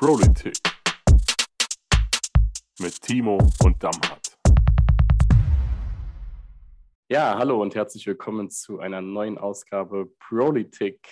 Politik mit Timo und Damhardt. Ja, hallo und herzlich willkommen zu einer neuen Ausgabe Politik.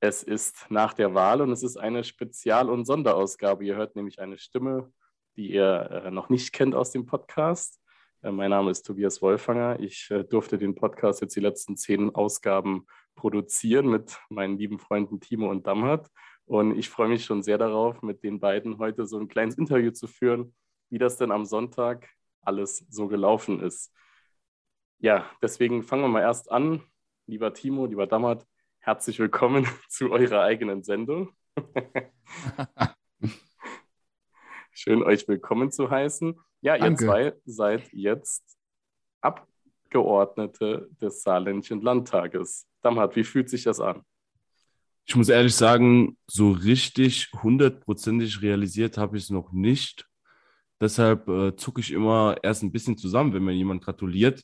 Es ist nach der Wahl und es ist eine Spezial- und Sonderausgabe. Ihr hört nämlich eine Stimme, die ihr äh, noch nicht kennt aus dem Podcast. Äh, mein Name ist Tobias Wolfanger. Ich äh, durfte den Podcast jetzt die letzten zehn Ausgaben produzieren mit meinen lieben Freunden Timo und Damhardt. Und ich freue mich schon sehr darauf, mit den beiden heute so ein kleines Interview zu führen, wie das denn am Sonntag alles so gelaufen ist. Ja, deswegen fangen wir mal erst an. Lieber Timo, lieber Damhardt, herzlich willkommen zu eurer eigenen Sendung. Schön, euch willkommen zu heißen. Ja, Danke. ihr zwei seid jetzt Abgeordnete des Saarländischen Landtages. Damhardt, wie fühlt sich das an? Ich muss ehrlich sagen, so richtig hundertprozentig realisiert habe ich es noch nicht. Deshalb äh, zucke ich immer erst ein bisschen zusammen, wenn mir jemand gratuliert.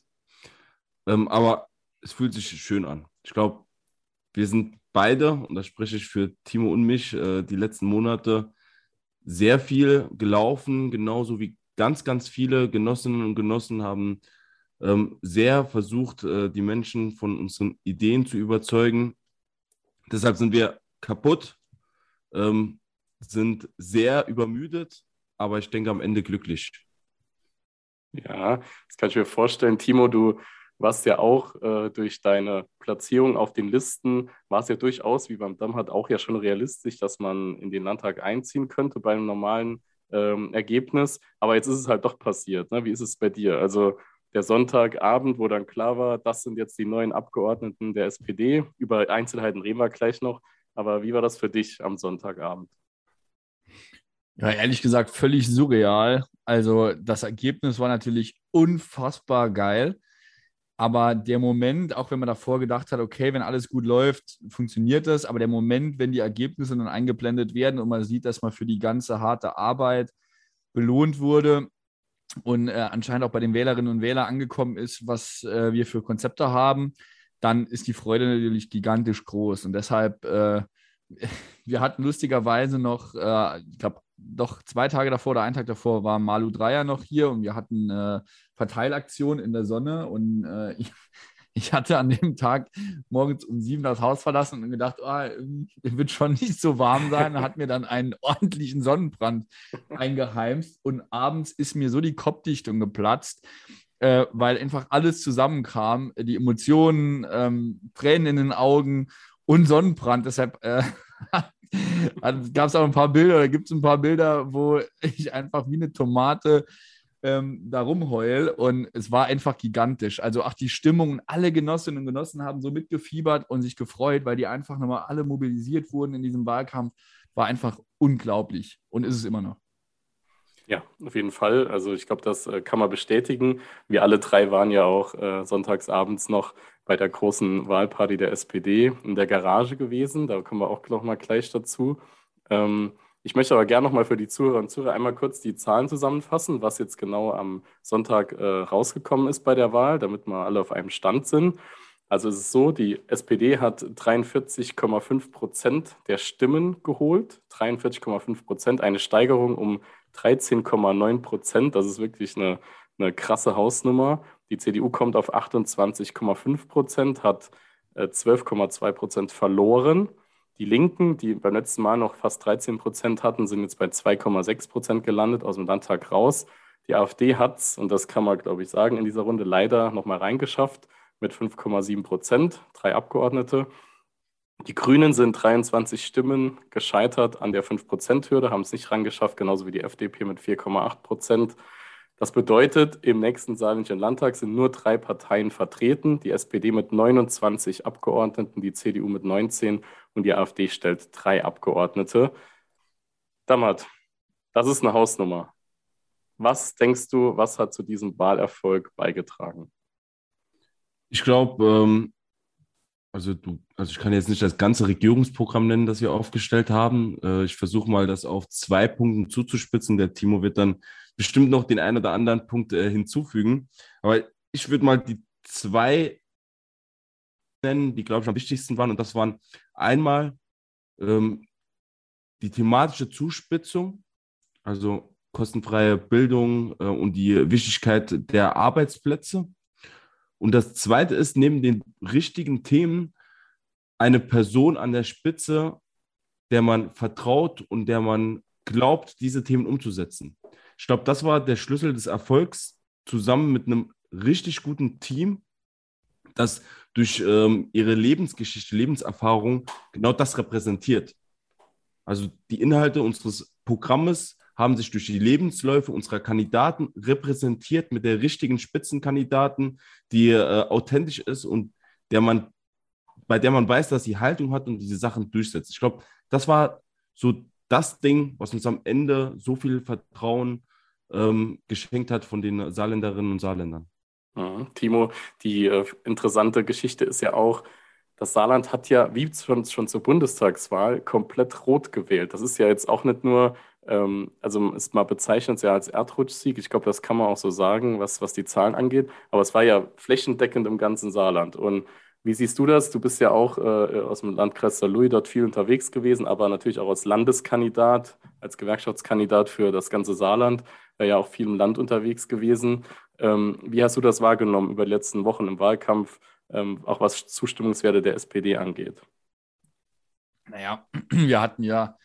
Ähm, aber es fühlt sich schön an. Ich glaube, wir sind beide, und da spreche ich für Timo und mich, äh, die letzten Monate sehr viel gelaufen, genauso wie ganz, ganz viele Genossinnen und Genossen haben ähm, sehr versucht, äh, die Menschen von unseren Ideen zu überzeugen. Deshalb sind wir kaputt, ähm, sind sehr übermüdet, aber ich denke am Ende glücklich. Ja, das kann ich mir vorstellen. Timo, du warst ja auch äh, durch deine Platzierung auf den Listen, war es ja durchaus, wie beim Damm hat, auch ja schon realistisch, dass man in den Landtag einziehen könnte bei einem normalen ähm, Ergebnis. Aber jetzt ist es halt doch passiert. Ne? Wie ist es bei dir? Also der Sonntagabend, wo dann klar war, das sind jetzt die neuen Abgeordneten der SPD. Über Einzelheiten reden wir gleich noch. Aber wie war das für dich am Sonntagabend? Ja, ehrlich gesagt, völlig surreal. Also das Ergebnis war natürlich unfassbar geil. Aber der Moment, auch wenn man davor gedacht hat, okay, wenn alles gut läuft, funktioniert das. Aber der Moment, wenn die Ergebnisse dann eingeblendet werden und man sieht, dass man für die ganze harte Arbeit belohnt wurde und äh, anscheinend auch bei den Wählerinnen und Wählern angekommen ist, was äh, wir für Konzepte haben, dann ist die Freude natürlich gigantisch groß. Und deshalb, äh, wir hatten lustigerweise noch, äh, ich glaube, doch zwei Tage davor oder einen Tag davor war Malu Dreier noch hier und wir hatten äh, Verteilaktion in der Sonne und äh, ich, ich, hatte an dem Tag morgens um sieben das Haus verlassen und gedacht, oh, wird schon nicht so warm sein. Hat mir dann einen ordentlichen Sonnenbrand eingeheimst und abends ist mir so die Kopfdichtung geplatzt, äh, weil einfach alles zusammenkam, die Emotionen, ähm, Tränen in den Augen und Sonnenbrand. Deshalb äh, gab es auch ein paar Bilder, oder gibt es ein paar Bilder, wo ich einfach wie eine Tomate ähm, da rumheul und es war einfach gigantisch. Also auch die Stimmung, alle Genossinnen und Genossen haben so mitgefiebert und sich gefreut, weil die einfach nochmal alle mobilisiert wurden in diesem Wahlkampf. War einfach unglaublich und ist es immer noch. Ja, auf jeden Fall. Also ich glaube, das äh, kann man bestätigen. Wir alle drei waren ja auch äh, sonntagsabends noch bei der großen Wahlparty der SPD in der Garage gewesen. Da kommen wir auch noch mal gleich dazu. Ähm, ich möchte aber gerne noch mal für die Zuhörer und Zuhörer einmal kurz die Zahlen zusammenfassen, was jetzt genau am Sonntag äh, rausgekommen ist bei der Wahl, damit wir alle auf einem Stand sind. Also es ist so, die SPD hat 43,5 Prozent der Stimmen geholt, 43,5 Prozent, eine Steigerung um 13,9 Prozent. Das ist wirklich eine, eine krasse Hausnummer. Die CDU kommt auf 28,5 Prozent, hat äh, 12,2 Prozent verloren. Die Linken, die beim letzten Mal noch fast 13 Prozent hatten, sind jetzt bei 2,6 Prozent gelandet, aus dem Landtag raus. Die AfD hat es, und das kann man, glaube ich, sagen, in dieser Runde leider nochmal reingeschafft mit 5,7 Prozent, drei Abgeordnete. Die Grünen sind 23 Stimmen gescheitert an der 5-Prozent-Hürde, haben es nicht rangeschafft, genauso wie die FDP mit 4,8 Prozent. Das bedeutet, im nächsten saarländischen Landtag sind nur drei Parteien vertreten, die SPD mit 29 Abgeordneten, die CDU mit 19 und die AfD stellt drei Abgeordnete. Dammert, das ist eine Hausnummer. Was denkst du, was hat zu diesem Wahlerfolg beigetragen? Ich glaube, ähm, also also ich kann jetzt nicht das ganze Regierungsprogramm nennen, das wir aufgestellt haben. Äh, ich versuche mal, das auf zwei Punkten zuzuspitzen. Der Timo wird dann bestimmt noch den einen oder anderen Punkt äh, hinzufügen. Aber ich würde mal die zwei nennen, die, glaube ich, am wichtigsten waren. Und das waren einmal ähm, die thematische Zuspitzung, also kostenfreie Bildung äh, und die Wichtigkeit der Arbeitsplätze. Und das Zweite ist, neben den richtigen Themen eine Person an der Spitze, der man vertraut und der man glaubt, diese Themen umzusetzen. Ich glaube, das war der Schlüssel des Erfolgs, zusammen mit einem richtig guten Team, das durch ähm, ihre Lebensgeschichte, Lebenserfahrung genau das repräsentiert. Also die Inhalte unseres Programmes haben sich durch die Lebensläufe unserer Kandidaten repräsentiert mit der richtigen Spitzenkandidaten, die äh, authentisch ist und der man, bei der man weiß, dass sie Haltung hat und diese Sachen durchsetzt. Ich glaube, das war so das Ding, was uns am Ende so viel Vertrauen ähm, geschenkt hat von den Saarländerinnen und Saarländern. Timo, die äh, interessante Geschichte ist ja auch, das Saarland hat ja, wie schon, schon zur Bundestagswahl, komplett rot gewählt. Das ist ja jetzt auch nicht nur, ähm, also ist mal bezeichnet ja als Erdrutschsieg. Ich glaube, das kann man auch so sagen, was, was die Zahlen angeht. Aber es war ja flächendeckend im ganzen Saarland. Und wie siehst du das? Du bist ja auch äh, aus dem Landkreis Saarlouis dort viel unterwegs gewesen, aber natürlich auch als Landeskandidat, als Gewerkschaftskandidat für das ganze Saarland, äh, ja auch viel im Land unterwegs gewesen. Ähm, wie hast du das wahrgenommen über die letzten Wochen im Wahlkampf, ähm, auch was Zustimmungswerte der SPD angeht? Naja, wir hatten ja,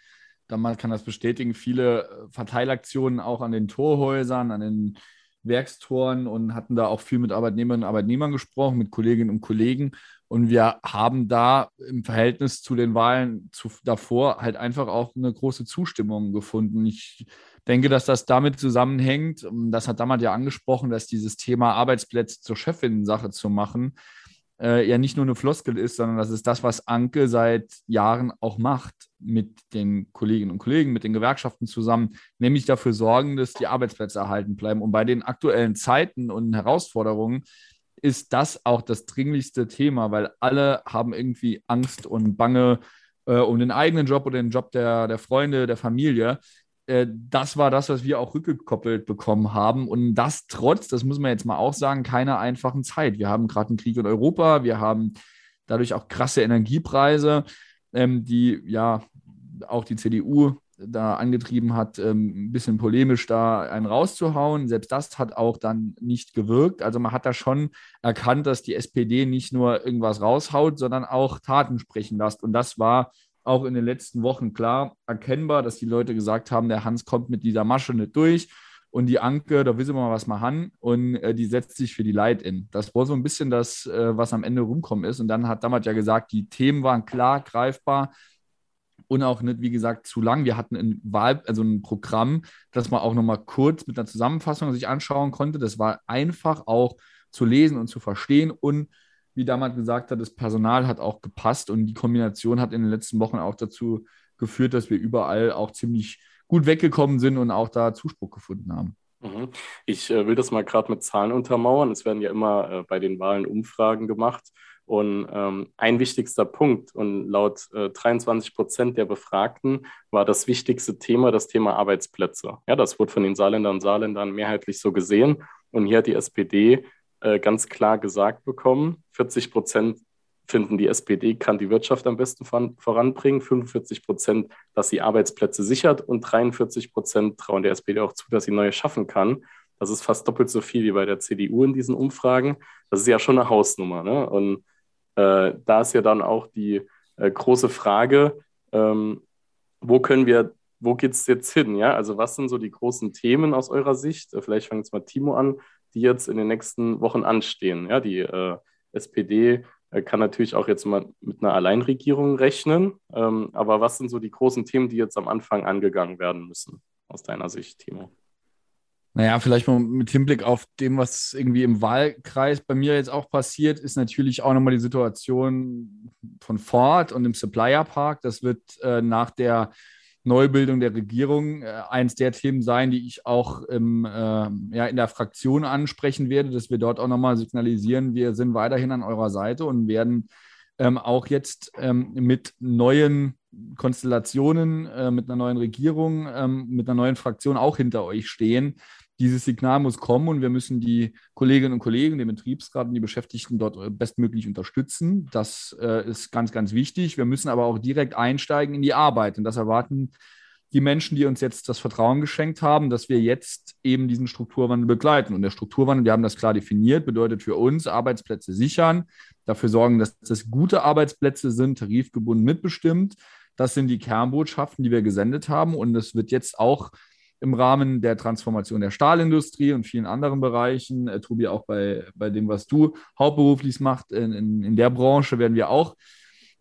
damals kann das bestätigen, viele äh, Verteilaktionen auch an den Torhäusern, an den Werkstoren und hatten da auch viel mit Arbeitnehmerinnen und Arbeitnehmern gesprochen, mit Kolleginnen und Kollegen. Und wir haben da im Verhältnis zu den Wahlen zu, davor halt einfach auch eine große Zustimmung gefunden. Ich denke, dass das damit zusammenhängt, das hat damals ja angesprochen, dass dieses Thema Arbeitsplätze zur Chefinnen-Sache zu machen, äh, ja nicht nur eine Floskel ist, sondern das ist das, was Anke seit Jahren auch macht mit den Kolleginnen und Kollegen, mit den Gewerkschaften zusammen, nämlich dafür sorgen, dass die Arbeitsplätze erhalten bleiben. Und bei den aktuellen Zeiten und Herausforderungen ist das auch das dringlichste Thema, weil alle haben irgendwie Angst und Bange äh, um den eigenen Job oder den Job der, der Freunde, der Familie. Äh, das war das, was wir auch rückgekoppelt bekommen haben. Und das trotz, das muss man jetzt mal auch sagen, keiner einfachen Zeit. Wir haben gerade einen Krieg in Europa, wir haben dadurch auch krasse Energiepreise, ähm, die ja auch die CDU da angetrieben hat, ähm, ein bisschen polemisch da einen rauszuhauen. Selbst das hat auch dann nicht gewirkt. Also man hat da schon erkannt, dass die SPD nicht nur irgendwas raushaut, sondern auch Taten sprechen lässt. Und das war auch in den letzten Wochen klar erkennbar, dass die Leute gesagt haben, der Hans kommt mit dieser Masche nicht durch. Und die Anke, da wissen wir mal, was wir haben. Und äh, die setzt sich für die Leid in. Das war so ein bisschen das, äh, was am Ende rumkommen ist. Und dann hat damals ja gesagt, die Themen waren klar, greifbar und auch nicht, wie gesagt, zu lang. Wir hatten ein Wahl, also ein Programm, das man auch nochmal kurz mit einer Zusammenfassung sich anschauen konnte. Das war einfach auch zu lesen und zu verstehen und wie damals gesagt hat, das Personal hat auch gepasst und die Kombination hat in den letzten Wochen auch dazu geführt, dass wir überall auch ziemlich gut weggekommen sind und auch da Zuspruch gefunden haben. Mhm. Ich äh, will das mal gerade mit Zahlen untermauern. Es werden ja immer äh, bei den Wahlen Umfragen gemacht. Und ähm, ein wichtigster Punkt, und laut äh, 23 Prozent der Befragten war das wichtigste Thema das Thema Arbeitsplätze. Ja, das wurde von den Saarländern und Saarländern mehrheitlich so gesehen. Und hier hat die SPD äh, ganz klar gesagt bekommen. 40 Prozent finden, die SPD kann die Wirtschaft am besten voranbringen, 45 Prozent, dass sie Arbeitsplätze sichert und 43 Prozent trauen der SPD auch zu, dass sie neue schaffen kann. Das ist fast doppelt so viel wie bei der CDU in diesen Umfragen. Das ist ja schon eine Hausnummer. Ne? Und äh, da ist ja dann auch die äh, große Frage, ähm, wo können wir, wo geht es jetzt hin? Ja? Also was sind so die großen Themen aus eurer Sicht? Äh, vielleicht fängt es mal Timo an die jetzt in den nächsten Wochen anstehen. Ja, die äh, SPD äh, kann natürlich auch jetzt mal mit einer Alleinregierung rechnen. Ähm, aber was sind so die großen Themen, die jetzt am Anfang angegangen werden müssen, aus deiner Sicht, Timo? Naja, vielleicht mal mit Hinblick auf dem, was irgendwie im Wahlkreis bei mir jetzt auch passiert, ist natürlich auch nochmal die Situation von Ford und dem Supplier Park. Das wird äh, nach der Neubildung der Regierung äh, eins der Themen sein, die ich auch im, äh, ja, in der Fraktion ansprechen werde, dass wir dort auch nochmal signalisieren, wir sind weiterhin an eurer Seite und werden ähm, auch jetzt ähm, mit neuen Konstellationen, äh, mit einer neuen Regierung, ähm, mit einer neuen Fraktion auch hinter euch stehen. dieses Signal muss kommen und wir müssen die Kolleginnen und Kollegen, den Betriebsrat und die Beschäftigten dort äh, bestmöglich unterstützen. Das äh, ist ganz, ganz wichtig. Wir müssen aber auch direkt einsteigen in die Arbeit und das erwarten die Menschen, die uns jetzt das Vertrauen geschenkt haben, dass wir jetzt eben diesen Strukturwandel begleiten. Und der Strukturwandel, wir haben das klar definiert, bedeutet für uns Arbeitsplätze sichern, dafür sorgen, dass das gute Arbeitsplätze sind, tarifgebunden mitbestimmt. Das sind die Kernbotschaften, die wir gesendet haben. Und es wird jetzt auch im Rahmen der Transformation der Stahlindustrie und vielen anderen Bereichen, äh, Tobi, auch bei, bei dem, was du hauptberuflich machst, in, in, in der Branche werden wir auch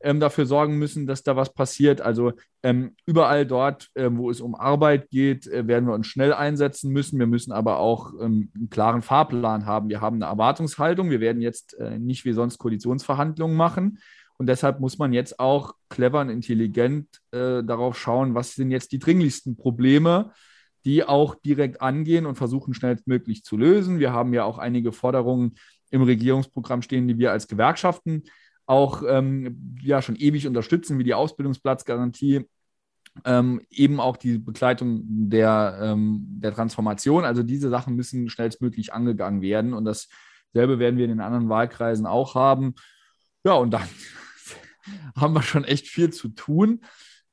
ähm, dafür sorgen müssen, dass da was passiert. Also ähm, überall dort, äh, wo es um Arbeit geht, äh, werden wir uns schnell einsetzen müssen. Wir müssen aber auch ähm, einen klaren Fahrplan haben. Wir haben eine Erwartungshaltung. Wir werden jetzt äh, nicht wie sonst Koalitionsverhandlungen machen. Und deshalb muss man jetzt auch clever und intelligent äh, darauf schauen, was sind jetzt die dringlichsten Probleme, die auch direkt angehen und versuchen schnellstmöglich zu lösen. Wir haben ja auch einige Forderungen im Regierungsprogramm stehen, die wir als Gewerkschaften auch ähm, ja, schon ewig unterstützen, wie die Ausbildungsplatzgarantie, ähm, eben auch die Begleitung der, ähm, der Transformation. Also diese Sachen müssen schnellstmöglich angegangen werden und dasselbe werden wir in den anderen Wahlkreisen auch haben. Ja, und dann haben wir schon echt viel zu tun.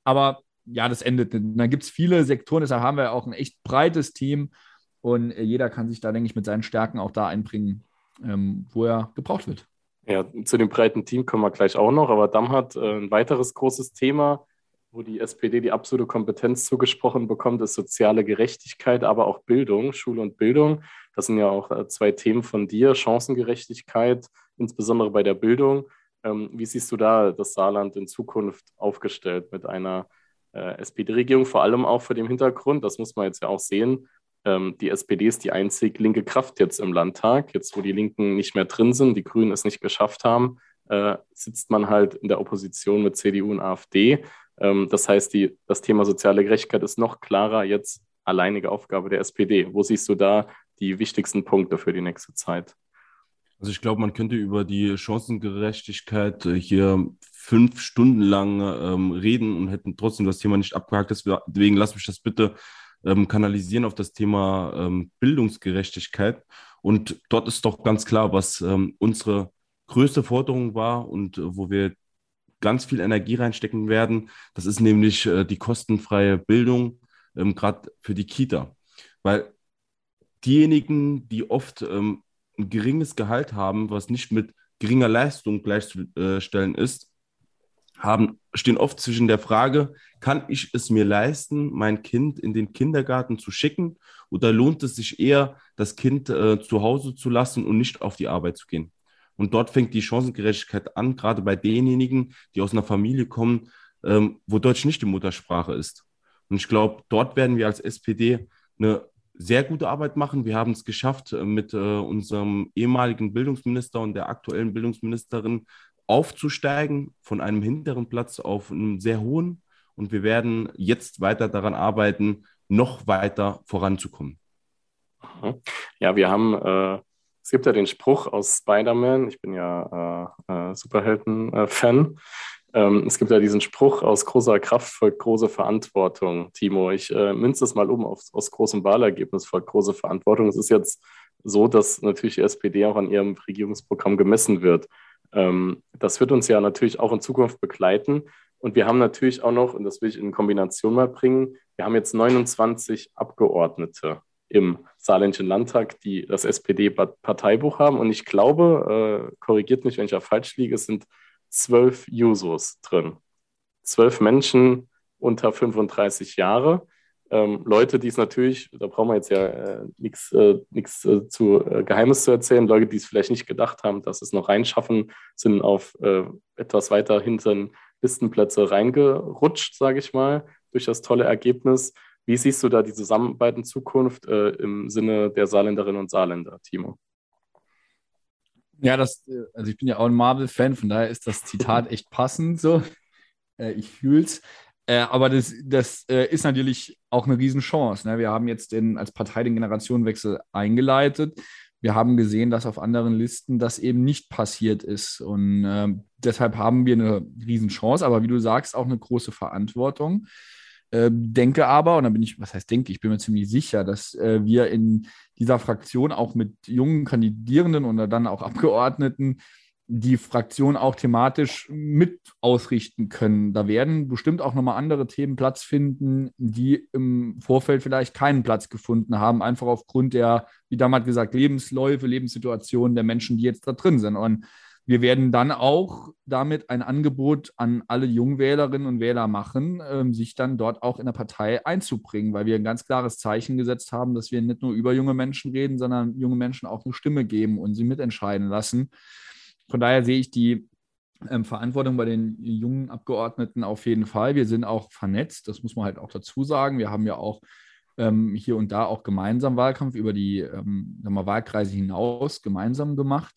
Aber ja, das endet nicht. Da gibt es viele Sektoren, deshalb haben wir auch ein echt breites Team und äh, jeder kann sich da, denke ich, mit seinen Stärken auch da einbringen, ähm, wo er gebraucht wird. Ja, zu dem breiten Team kommen wir gleich auch noch, aber Damm hat äh, ein weiteres großes Thema, wo die SPD die absolute Kompetenz zugesprochen bekommt, ist soziale Gerechtigkeit, aber auch Bildung, Schule und Bildung. Das sind ja auch äh, zwei Themen von dir, Chancengerechtigkeit, insbesondere bei der Bildung. Ähm, wie siehst du da das Saarland in Zukunft aufgestellt mit einer äh, SPD-Regierung, vor allem auch vor dem Hintergrund, das muss man jetzt ja auch sehen, ähm, die SPD ist die einzig linke Kraft jetzt im Landtag. Jetzt, wo die Linken nicht mehr drin sind, die Grünen es nicht geschafft haben, äh, sitzt man halt in der Opposition mit CDU und AfD. Ähm, das heißt, die, das Thema soziale Gerechtigkeit ist noch klarer jetzt alleinige Aufgabe der SPD. Wo siehst du da die wichtigsten Punkte für die nächste Zeit? Also ich glaube, man könnte über die Chancengerechtigkeit äh, hier fünf Stunden lang ähm, reden und hätten trotzdem das Thema nicht abgehakt. Deswegen lass mich das bitte ähm, kanalisieren auf das Thema ähm, Bildungsgerechtigkeit. Und dort ist doch ganz klar, was ähm, unsere größte Forderung war und äh, wo wir ganz viel Energie reinstecken werden. Das ist nämlich äh, die kostenfreie Bildung, ähm, gerade für die Kita. Weil diejenigen, die oft ähm, ein geringes Gehalt haben, was nicht mit geringer Leistung gleichzustellen ist, haben, stehen oft zwischen der Frage, kann ich es mir leisten, mein Kind in den Kindergarten zu schicken oder lohnt es sich eher, das Kind äh, zu Hause zu lassen und nicht auf die Arbeit zu gehen? Und dort fängt die Chancengerechtigkeit an, gerade bei denjenigen, die aus einer Familie kommen, ähm, wo Deutsch nicht die Muttersprache ist. Und ich glaube, dort werden wir als SPD eine sehr gute Arbeit machen. Wir haben es geschafft, äh, mit äh, unserem ehemaligen Bildungsminister und der aktuellen Bildungsministerin aufzusteigen von einem hinteren Platz auf einen sehr hohen. Und wir werden jetzt weiter daran arbeiten, noch weiter voranzukommen. Mhm. Ja, wir haben, äh, es gibt ja den Spruch aus Spider-Man, ich bin ja äh, äh, Superhelden-Fan. Ähm, es gibt ja diesen Spruch, aus großer Kraft folgt große Verantwortung. Timo, ich äh, münze das mal um, auf, aus großem Wahlergebnis folgt große Verantwortung. Es ist jetzt so, dass natürlich die SPD auch an ihrem Regierungsprogramm gemessen wird. Ähm, das wird uns ja natürlich auch in Zukunft begleiten. Und wir haben natürlich auch noch, und das will ich in Kombination mal bringen, wir haben jetzt 29 Abgeordnete im Saarländischen Landtag, die das SPD-Parteibuch haben. Und ich glaube, äh, korrigiert mich, wenn ich ja falsch liege, es sind zwölf Jusos drin. Zwölf Menschen unter 35 Jahre ähm, Leute, die es natürlich, da brauchen wir jetzt ja äh, nichts äh, äh, zu äh, Geheimes zu erzählen, Leute, die es vielleicht nicht gedacht haben, dass es noch reinschaffen, sind auf äh, etwas weiter hinten Listenplätze reingerutscht, sage ich mal, durch das tolle Ergebnis. Wie siehst du da die Zusammenarbeit in Zukunft äh, im Sinne der Saarländerinnen und Saarländer, Timo? Ja, das, also ich bin ja auch ein Marvel-Fan, von daher ist das Zitat echt passend so. ich fühle es. Äh, aber das, das äh, ist natürlich auch eine Riesenchance. Ne? Wir haben jetzt den, als Partei den Generationenwechsel eingeleitet. Wir haben gesehen, dass auf anderen Listen das eben nicht passiert ist. Und äh, deshalb haben wir eine Riesenchance, aber wie du sagst, auch eine große Verantwortung. Äh, denke aber, und da bin ich, was heißt denke, ich bin mir ziemlich sicher, dass äh, wir in dieser Fraktion auch mit jungen Kandidierenden oder dann auch Abgeordneten die Fraktion auch thematisch mit ausrichten können. Da werden bestimmt auch nochmal andere Themen Platz finden, die im Vorfeld vielleicht keinen Platz gefunden haben, einfach aufgrund der, wie damals gesagt, Lebensläufe, Lebenssituationen der Menschen, die jetzt da drin sind. Und wir werden dann auch damit ein Angebot an alle Jungwählerinnen und Wähler machen, ähm, sich dann dort auch in der Partei einzubringen, weil wir ein ganz klares Zeichen gesetzt haben, dass wir nicht nur über junge Menschen reden, sondern junge Menschen auch eine Stimme geben und sie mitentscheiden lassen. Von daher sehe ich die ähm, Verantwortung bei den jungen Abgeordneten auf jeden Fall. Wir sind auch vernetzt, das muss man halt auch dazu sagen. Wir haben ja auch ähm, hier und da auch gemeinsam Wahlkampf über die ähm, Wahlkreise hinaus gemeinsam gemacht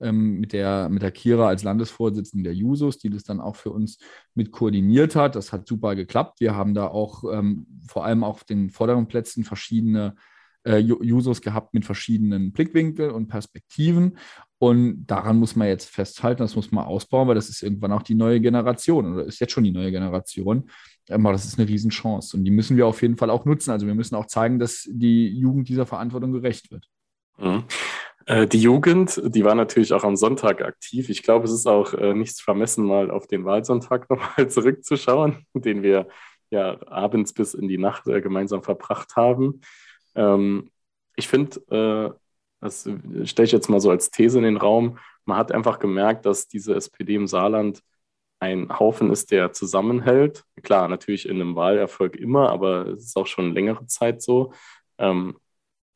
ähm, mit, der, mit der Kira als Landesvorsitzende der Jusos, die das dann auch für uns mit koordiniert hat. Das hat super geklappt. Wir haben da auch ähm, vor allem auf den vorderen Plätzen verschiedene äh, Jusos gehabt mit verschiedenen Blickwinkeln und Perspektiven. Und daran muss man jetzt festhalten, das muss man ausbauen, weil das ist irgendwann auch die neue Generation oder ist jetzt schon die neue Generation. Aber das ist eine Riesenchance und die müssen wir auf jeden Fall auch nutzen. Also wir müssen auch zeigen, dass die Jugend dieser Verantwortung gerecht wird. Mhm. Äh, die Jugend, die war natürlich auch am Sonntag aktiv. Ich glaube, es ist auch äh, nichts vermessen, mal auf den Wahlsonntag nochmal zurückzuschauen, den wir ja abends bis in die Nacht äh, gemeinsam verbracht haben. Ähm, ich finde, das stelle ich jetzt mal so als These in den Raum, man hat einfach gemerkt, dass diese SPD im Saarland ein Haufen ist, der zusammenhält. Klar, natürlich in einem Wahlerfolg immer, aber es ist auch schon längere Zeit so. Ähm,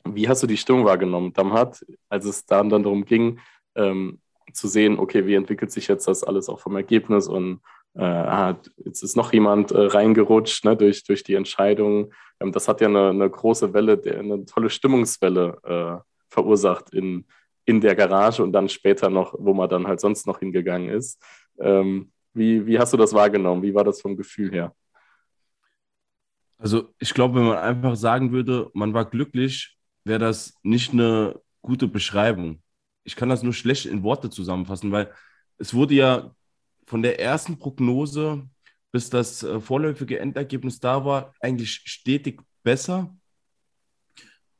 wie hast du die Stimmung wahrgenommen, Damhat, als es dann, dann darum ging, ähm, zu sehen, okay, wie entwickelt sich jetzt das alles auch vom Ergebnis und äh, ah, jetzt ist noch jemand äh, reingerutscht ne, durch, durch die Entscheidung. Ähm, das hat ja eine, eine große Welle, eine tolle Stimmungswelle äh, verursacht in, in der Garage und dann später noch, wo man dann halt sonst noch hingegangen ist. Ähm, wie, wie hast du das wahrgenommen? Wie war das vom Gefühl her? Also ich glaube, wenn man einfach sagen würde, man war glücklich, wäre das nicht eine gute Beschreibung. Ich kann das nur schlecht in Worte zusammenfassen, weil es wurde ja von der ersten Prognose bis das äh, vorläufige Endergebnis da war, eigentlich stetig besser.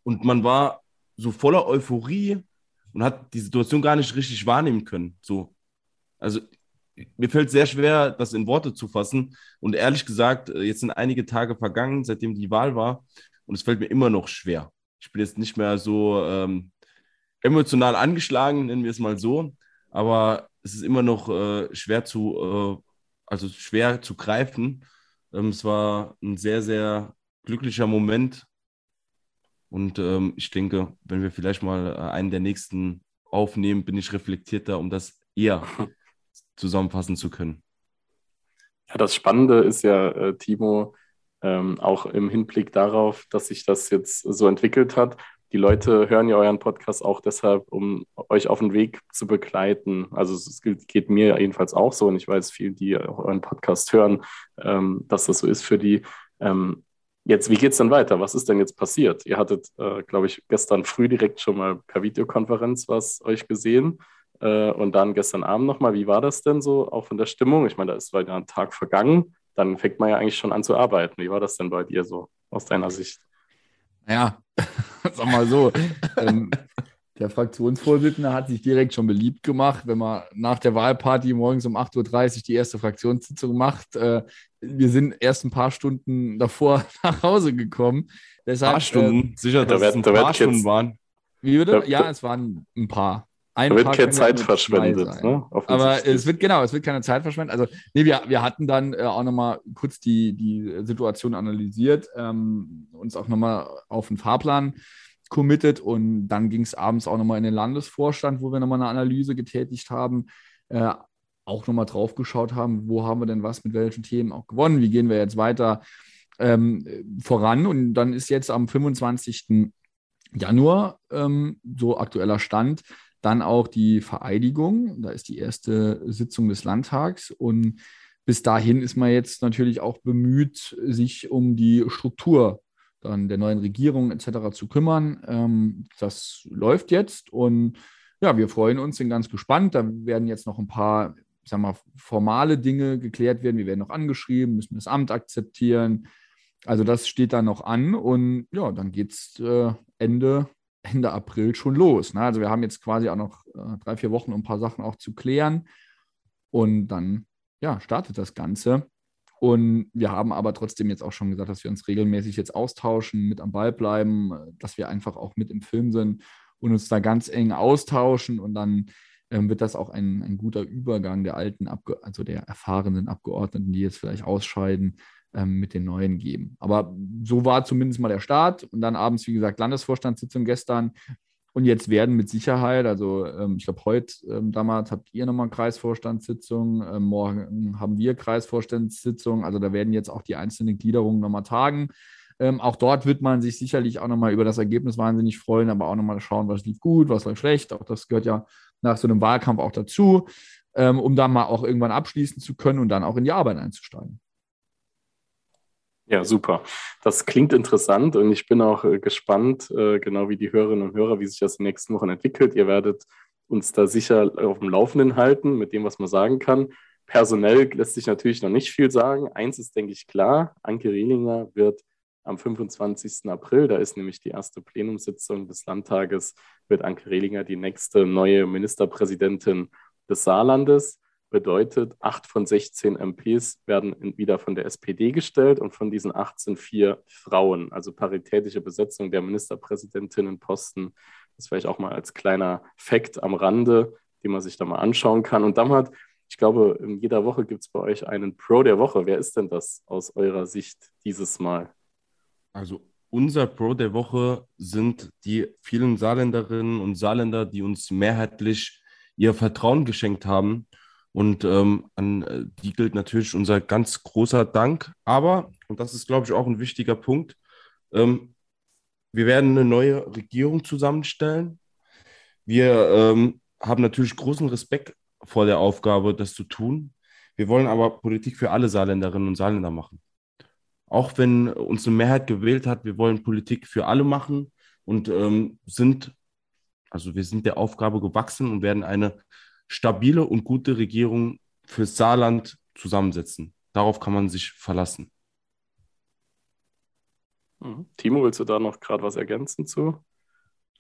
Und man war so voller Euphorie und hat die Situation gar nicht richtig wahrnehmen können. So. Also mir fällt sehr schwer, das in Worte zu fassen. Und ehrlich gesagt, äh, jetzt sind einige Tage vergangen, seitdem die Wahl war. Und es fällt mir immer noch schwer. Ich bin jetzt nicht mehr so ähm, emotional angeschlagen, nennen wir es mal so. Aber es ist immer noch äh, schwer zu, äh, also schwer zu greifen. Ähm, es war ein sehr, sehr glücklicher Moment. Und ähm, ich denke, wenn wir vielleicht mal äh, einen der nächsten aufnehmen, bin ich reflektierter, um das eher zusammenfassen zu können. Ja, das Spannende ist ja, äh, Timo, ähm, auch im Hinblick darauf, dass sich das jetzt so entwickelt hat. Die Leute hören ja euren Podcast auch deshalb, um euch auf den Weg zu begleiten. Also es geht mir jedenfalls auch so und ich weiß viel, die euren Podcast hören, ähm, dass das so ist für die. Ähm, jetzt, wie geht es denn weiter? Was ist denn jetzt passiert? Ihr hattet, äh, glaube ich, gestern früh direkt schon mal per Videokonferenz was euch gesehen. Äh, und dann gestern Abend nochmal, wie war das denn so, auch von der Stimmung? Ich meine, da ist weiter ein Tag vergangen dann fängt man ja eigentlich schon an zu arbeiten. Wie war das denn bei dir so aus deiner Sicht? Ja, sag mal so. ähm, der Fraktionsvorsitzende hat sich direkt schon beliebt gemacht, wenn man nach der Wahlparty morgens um 8.30 Uhr die erste Fraktionssitzung macht. Äh, wir sind erst ein paar Stunden davor nach Hause gekommen. Deshalb, ein paar Stunden, äh, sicher, dass es ein paar Stunden waren. Wie würde? Ja, es waren ein paar. Ein da wird keine Zeit verschwendet. Ne? Aber es wird genau, es wird keine Zeit verschwendet. Also, nee, wir, wir hatten dann äh, auch nochmal kurz die, die Situation analysiert, ähm, uns auch nochmal auf den Fahrplan committed und dann ging es abends auch nochmal in den Landesvorstand, wo wir nochmal eine Analyse getätigt haben, äh, auch nochmal drauf geschaut haben, wo haben wir denn was mit welchen Themen auch gewonnen, wie gehen wir jetzt weiter ähm, voran und dann ist jetzt am 25. Januar, ähm, so aktueller Stand, dann auch die Vereidigung. Da ist die erste Sitzung des Landtags. Und bis dahin ist man jetzt natürlich auch bemüht, sich um die Struktur dann der neuen Regierung etc. zu kümmern. Ähm, das läuft jetzt und ja, wir freuen uns, sind ganz gespannt. Da werden jetzt noch ein paar, ich sag mal, formale Dinge geklärt werden. Wir werden noch angeschrieben, müssen das Amt akzeptieren. Also das steht dann noch an und ja, dann geht es äh, Ende, Ende April schon los. Ne? Also wir haben jetzt quasi auch noch äh, drei, vier Wochen, um ein paar Sachen auch zu klären. Und dann ja, startet das Ganze. Und wir haben aber trotzdem jetzt auch schon gesagt, dass wir uns regelmäßig jetzt austauschen, mit am Ball bleiben, dass wir einfach auch mit im Film sind und uns da ganz eng austauschen. Und dann ähm, wird das auch ein, ein guter Übergang der alten, Abge also der erfahrenen Abgeordneten, die jetzt vielleicht ausscheiden, ähm, mit den neuen geben. Aber so war zumindest mal der Start. Und dann abends, wie gesagt, Landesvorstandssitzung gestern. Und jetzt werden mit Sicherheit, also ähm, ich glaube, heute ähm, damals habt ihr nochmal Kreisvorstandssitzung, ähm, morgen haben wir Kreisvorstandssitzung. Also da werden jetzt auch die einzelnen Gliederungen nochmal tagen. Ähm, auch dort wird man sich sicherlich auch nochmal über das Ergebnis wahnsinnig freuen, aber auch nochmal schauen, was lief gut, was lief schlecht. Auch das gehört ja nach so einem Wahlkampf auch dazu, ähm, um dann mal auch irgendwann abschließen zu können und dann auch in die Arbeit einzusteigen. Ja, super. Das klingt interessant und ich bin auch äh, gespannt, äh, genau wie die Hörerinnen und Hörer, wie sich das in den nächsten Wochen entwickelt. Ihr werdet uns da sicher auf dem Laufenden halten mit dem, was man sagen kann. Personell lässt sich natürlich noch nicht viel sagen. Eins ist, denke ich, klar. Anke Rehlinger wird am 25. April, da ist nämlich die erste Plenumssitzung des Landtages, wird Anke Rehlinger die nächste neue Ministerpräsidentin des Saarlandes bedeutet, acht von 16 MPs werden wieder von der SPD gestellt und von diesen 18 vier Frauen, also paritätische Besetzung der Ministerpräsidentinnenposten. Das vielleicht auch mal als kleiner Fakt am Rande, den man sich da mal anschauen kann. Und dann hat, ich glaube, in jeder Woche gibt es bei euch einen Pro der Woche. Wer ist denn das aus eurer Sicht dieses Mal? Also unser Pro der Woche sind die vielen Saarländerinnen und Saarländer, die uns mehrheitlich ihr Vertrauen geschenkt haben und ähm, an äh, die gilt natürlich unser ganz großer Dank. Aber, und das ist, glaube ich, auch ein wichtiger Punkt, ähm, wir werden eine neue Regierung zusammenstellen. Wir ähm, haben natürlich großen Respekt vor der Aufgabe, das zu tun. Wir wollen aber Politik für alle Saarländerinnen und Saarländer machen. Auch wenn uns eine Mehrheit gewählt hat, wir wollen Politik für alle machen und ähm, sind, also wir sind der Aufgabe gewachsen und werden eine stabile und gute Regierung für Saarland zusammensetzen. Darauf kann man sich verlassen. Mhm. Timo, willst du da noch gerade was ergänzen zu?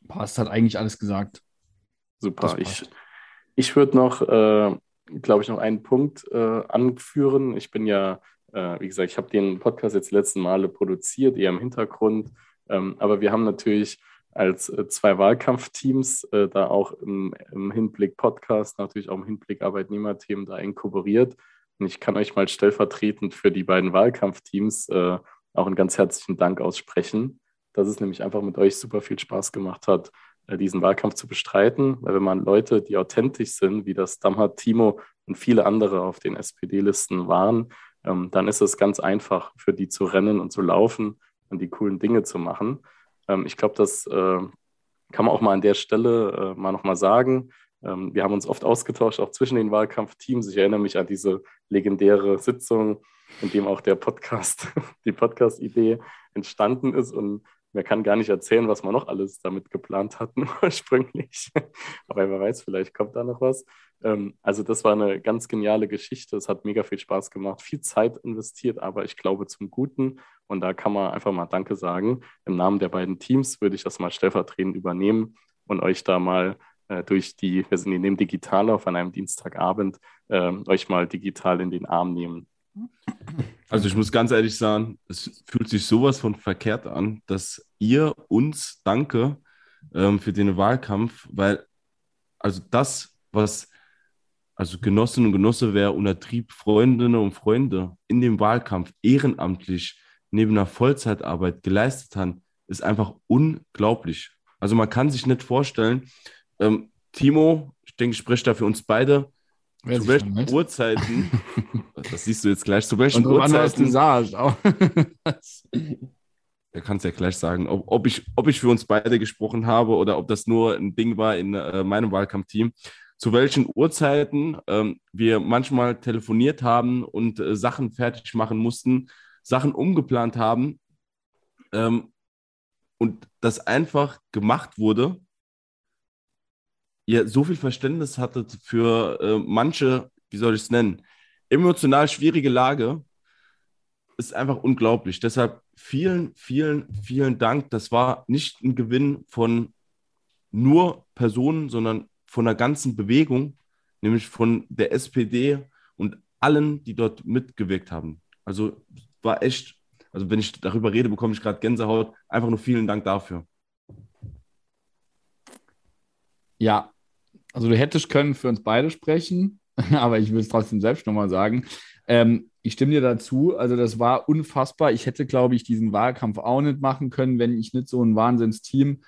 Passt, hat eigentlich alles gesagt. Super. Ich, ich würde noch, äh, glaube ich, noch einen Punkt äh, anführen. Ich bin ja, äh, wie gesagt, ich habe den Podcast jetzt die letzten Male produziert, eher im Hintergrund. Ähm, aber wir haben natürlich als äh, zwei Wahlkampfteams, äh, da auch im, im, Hinblick Podcast, natürlich auch im Hinblick Arbeitnehmerthemen da inkuberiert. Und ich kann euch mal stellvertretend für die beiden Wahlkampfteams äh, auch einen ganz herzlichen Dank aussprechen, dass es nämlich einfach mit euch super viel Spaß gemacht hat, äh, diesen Wahlkampf zu bestreiten. Weil wenn man Leute, die authentisch sind, wie das Damhat Timo und viele andere auf den SPD-Listen waren, ähm, dann ist es ganz einfach für die zu rennen und zu laufen und die coolen Dinge zu machen. Ähm, ich glaube, das äh, kann man auch mal an der Stelle äh, mal nochmal sagen. Ähm, wir haben uns oft ausgetauscht, auch zwischen den Wahlkampfteams. Ich erinnere mich an diese legendäre Sitzung, in dem auch der Podcast, die Podcast-Idee entstanden ist. Und man kann gar nicht erzählen, was wir noch alles damit geplant hatten ursprünglich. Aber wer weiß, vielleicht kommt da noch was. Ähm, also das war eine ganz geniale Geschichte. Es hat mega viel Spaß gemacht, viel Zeit investiert, aber ich glaube zum Guten. Und da kann man einfach mal Danke sagen. Im Namen der beiden Teams würde ich das mal stellvertretend übernehmen und euch da mal äh, durch die, wir sind in dem Digital auf an einem Dienstagabend, äh, euch mal digital in den Arm nehmen. Also ich muss ganz ehrlich sagen, es fühlt sich sowas von verkehrt an, dass ihr uns danke ähm, für den Wahlkampf, weil also das, was also Genossinnen und Genosse, wer untertrieb Freundinnen und Freunde in dem Wahlkampf ehrenamtlich neben einer Vollzeitarbeit geleistet hat, ist einfach unglaublich. Also man kann sich nicht vorstellen, ähm, Timo, ich denke, ich spreche da für uns beide, Wer zu welchen Uhrzeiten, das siehst du jetzt gleich, zu welchen und Uhrzeiten. Er kann es ja gleich sagen, ob, ob, ich, ob ich für uns beide gesprochen habe oder ob das nur ein Ding war in äh, meinem Wahlkampfteam. Zu welchen Uhrzeiten ähm, wir manchmal telefoniert haben und äh, Sachen fertig machen mussten, Sachen umgeplant haben ähm, und das einfach gemacht wurde ihr so viel Verständnis hattet für äh, manche, wie soll ich es nennen, emotional schwierige Lage. ist einfach unglaublich. Deshalb vielen, vielen, vielen Dank. Das war nicht ein Gewinn von nur Personen, sondern von der ganzen Bewegung, nämlich von der SPD und allen, die dort mitgewirkt haben. Also war echt, also wenn ich darüber rede, bekomme ich gerade Gänsehaut. Einfach nur vielen Dank dafür. Ja, also du hättest können für uns beide sprechen, aber ich will es trotzdem selbst nochmal sagen. Ähm, ich stimme dir dazu. Also das war unfassbar. Ich hätte, glaube ich, diesen Wahlkampf auch nicht machen können, wenn ich nicht so ein Wahnsinnsteam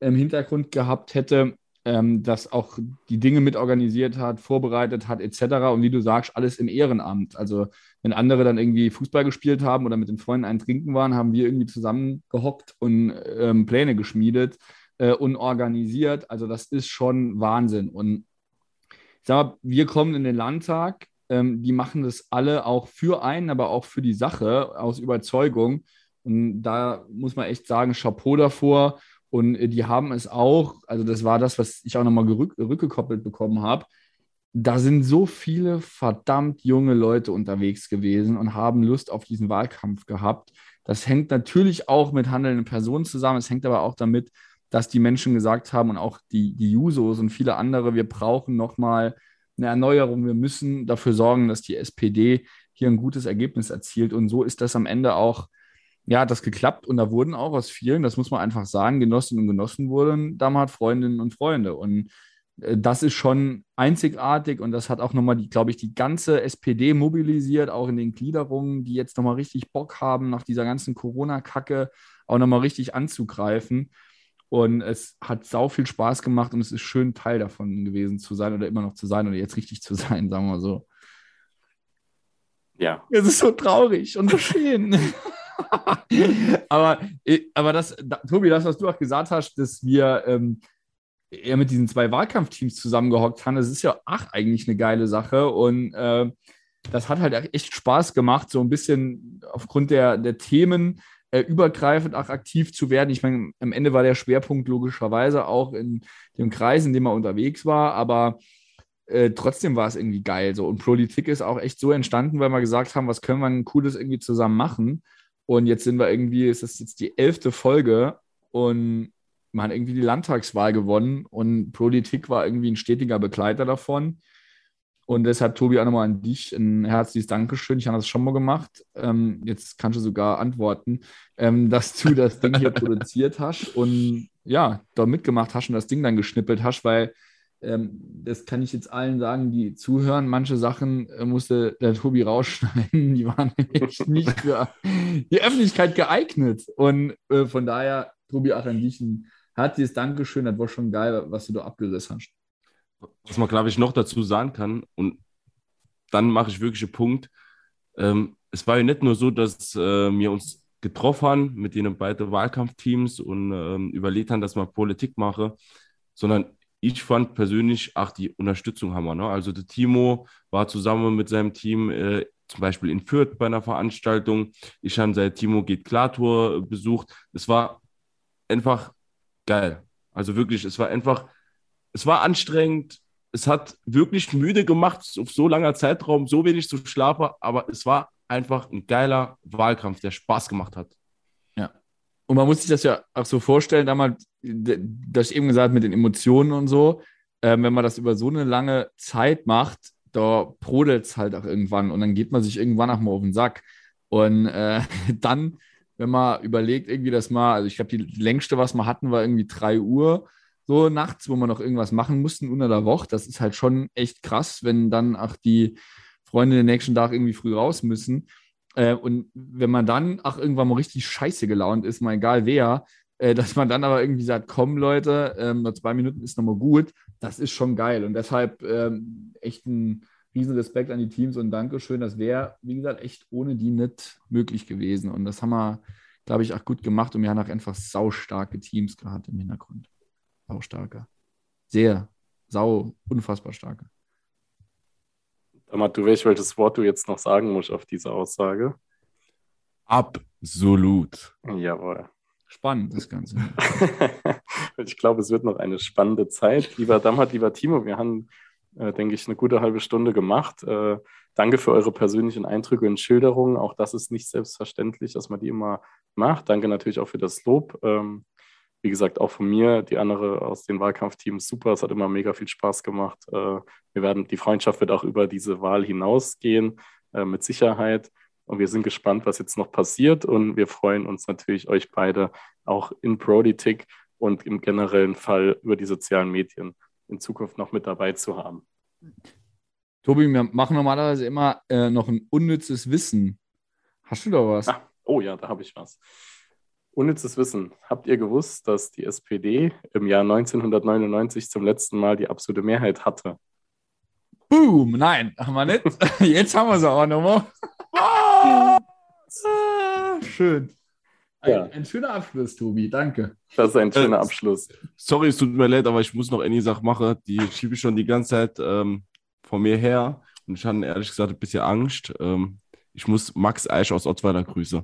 im Hintergrund gehabt hätte, ähm, das auch die Dinge mitorganisiert hat, vorbereitet hat, etc. Und wie du sagst, alles im Ehrenamt. Also wenn andere dann irgendwie Fußball gespielt haben oder mit den Freunden einen Trinken waren, haben wir irgendwie zusammengehockt und ähm, Pläne geschmiedet äh, und organisiert. Also das ist schon Wahnsinn. Und ich sag mal, wir kommen in den Landtag, ähm, die machen das alle auch für einen, aber auch für die Sache aus Überzeugung. Und da muss man echt sagen, Chapeau davor. Und äh, die haben es auch, also das war das, was ich auch nochmal rückgekoppelt bekommen habe. Da sind so viele verdammt junge Leute unterwegs gewesen und haben Lust auf diesen Wahlkampf gehabt. Das hängt natürlich auch mit handelnden Personen zusammen. Es hängt aber auch damit, dass die Menschen gesagt haben und auch die, die Jusos und viele andere, wir brauchen nochmal eine Erneuerung. Wir müssen dafür sorgen, dass die SPD hier ein gutes Ergebnis erzielt. Und so ist das am Ende auch, ja, hat das geklappt. Und da wurden auch aus vielen, das muss man einfach sagen, Genossinnen und Genossen wurden damals Freundinnen und Freunde. Und äh, das ist schon einzigartig und das hat auch nochmal, glaube ich, die ganze SPD mobilisiert, auch in den Gliederungen, die jetzt nochmal richtig Bock haben, nach dieser ganzen Corona-Kacke auch nochmal richtig anzugreifen. Und es hat sau viel Spaß gemacht und es ist schön, Teil davon gewesen zu sein oder immer noch zu sein oder jetzt richtig zu sein, sagen wir so. Ja. Es ist so traurig und so schön. aber, äh, aber das, da, Tobi, das, was du auch gesagt hast, dass wir ähm, eher mit diesen zwei Wahlkampfteams zusammengehockt haben, das ist ja ach, eigentlich eine geile Sache. Und äh, das hat halt echt Spaß gemacht, so ein bisschen aufgrund der, der Themen äh, übergreifend auch aktiv zu werden. Ich meine, am Ende war der Schwerpunkt logischerweise auch in dem Kreis, in dem er unterwegs war, aber äh, trotzdem war es irgendwie geil. So. Und Politik ist auch echt so entstanden, weil wir gesagt haben, was können wir ein Cooles irgendwie zusammen machen. Und jetzt sind wir irgendwie, es ist jetzt die elfte Folge und man hat irgendwie die Landtagswahl gewonnen und Politik war irgendwie ein stetiger Begleiter davon. Und deshalb, Tobi, auch nochmal an dich ein herzliches Dankeschön. Ich habe das schon mal gemacht. Ähm, jetzt kannst du sogar antworten, ähm, dass du das Ding hier produziert hast und ja, da mitgemacht hast und das Ding dann geschnippelt hast, weil ähm, das kann ich jetzt allen sagen, die zuhören. Manche Sachen äh, musste der Tobi rausschneiden, die waren nicht für die Öffentlichkeit geeignet. Und äh, von daher, Tobi, auch an dich ein herzliches Dankeschön. Das war schon geil, was du da abgerissen hast. Was man, glaube ich, noch dazu sagen kann, und dann mache ich wirklich einen Punkt. Ähm, es war ja nicht nur so, dass äh, wir uns getroffen haben mit den beiden Wahlkampfteams und ähm, überlegt haben, dass man Politik mache, sondern ich fand persönlich auch die Unterstützung hammer. Ne? Also der Timo war zusammen mit seinem Team äh, zum Beispiel in Fürth bei einer Veranstaltung. Ich habe seit Timo geht Klartour besucht. Es war einfach geil. Also wirklich, es war einfach es war anstrengend. Es hat wirklich müde gemacht, auf so langer Zeitraum so wenig zu schlafen, aber es war einfach ein geiler Wahlkampf, der Spaß gemacht hat. Ja. Und man muss sich das ja auch so vorstellen, damals, das ich eben gesagt mit den Emotionen und so, äh, wenn man das über so eine lange Zeit macht, da brodelt es halt auch irgendwann und dann geht man sich irgendwann auch mal auf den Sack. Und äh, dann, wenn man überlegt, irgendwie das mal, also ich glaube, die längste, was wir hatten, war irgendwie 3 Uhr so nachts, wo wir noch irgendwas machen mussten unter der Woche. Das ist halt schon echt krass, wenn dann auch die Freunde den nächsten Tag irgendwie früh raus müssen. Äh, und wenn man dann auch irgendwann mal richtig scheiße gelaunt ist, mal egal wer, dass man dann aber irgendwie sagt, komm Leute, ähm, nur zwei Minuten ist nochmal gut, das ist schon geil. Und deshalb ähm, echt ein riesen Respekt an die Teams und Dankeschön. Das wäre, wie gesagt, echt ohne die nicht möglich gewesen. Und das haben wir, glaube ich, auch gut gemacht. Und wir haben auch einfach saustarke Teams gehabt im Hintergrund. Sau starker. Sehr, sau, unfassbar starker. Damat, du weißt, welches Wort du jetzt noch sagen musst auf diese Aussage. Absolut. Jawohl. Spannend, das Ganze. ich glaube, es wird noch eine spannende Zeit. Lieber Damat, lieber Timo, wir haben, äh, denke ich, eine gute halbe Stunde gemacht. Äh, danke für eure persönlichen Eindrücke und Schilderungen. Auch das ist nicht selbstverständlich, dass man die immer macht. Danke natürlich auch für das Lob. Ähm, wie gesagt, auch von mir, die andere aus den Wahlkampfteams, super. Es hat immer mega viel Spaß gemacht. Äh, wir werden, die Freundschaft wird auch über diese Wahl hinausgehen, äh, mit Sicherheit. Und wir sind gespannt, was jetzt noch passiert. Und wir freuen uns natürlich, euch beide auch in Politik und im generellen Fall über die sozialen Medien in Zukunft noch mit dabei zu haben. Tobi, wir machen normalerweise immer äh, noch ein unnützes Wissen. Hast du da was? Ah, oh ja, da habe ich was. Unnützes Wissen. Habt ihr gewusst, dass die SPD im Jahr 1999 zum letzten Mal die absolute Mehrheit hatte? Boom! Nein, haben wir nicht. Jetzt haben wir sie auch nochmal. Schön. Ein, ja. ein, schöner Abschluss, Tobi. Danke. Das ist ein schöner äh, Abschluss. Sorry, es tut mir leid, aber ich muss noch eine Sache machen. Die schiebe ich schon die ganze Zeit ähm, vor mir her. Und ich hatte ehrlich gesagt ein bisschen Angst. Ähm, ich muss Max Eisch aus Ottweiler grüßen.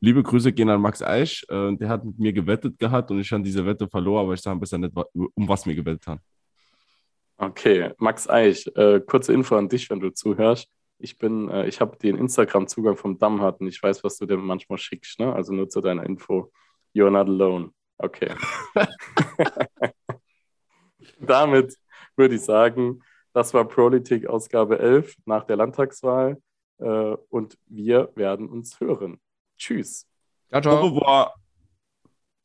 Liebe Grüße gehen an Max Eisch. Äh, der hat mit mir gewettet gehabt und ich habe diese Wette verloren, aber ich sage besser nicht, um was mir gewettet hat. Okay, Max Eich, äh, kurze Info an dich, wenn du zuhörst. Ich bin, äh, ich habe den Instagram-Zugang vom Dammhardt und ich weiß, was du dir manchmal schickst, ne? Also nur zu deiner Info. You're not alone. Okay. Damit würde ich sagen, das war Politik Ausgabe 11 nach der Landtagswahl äh, und wir werden uns hören. Tschüss. Ciao, ciao. Au revoir.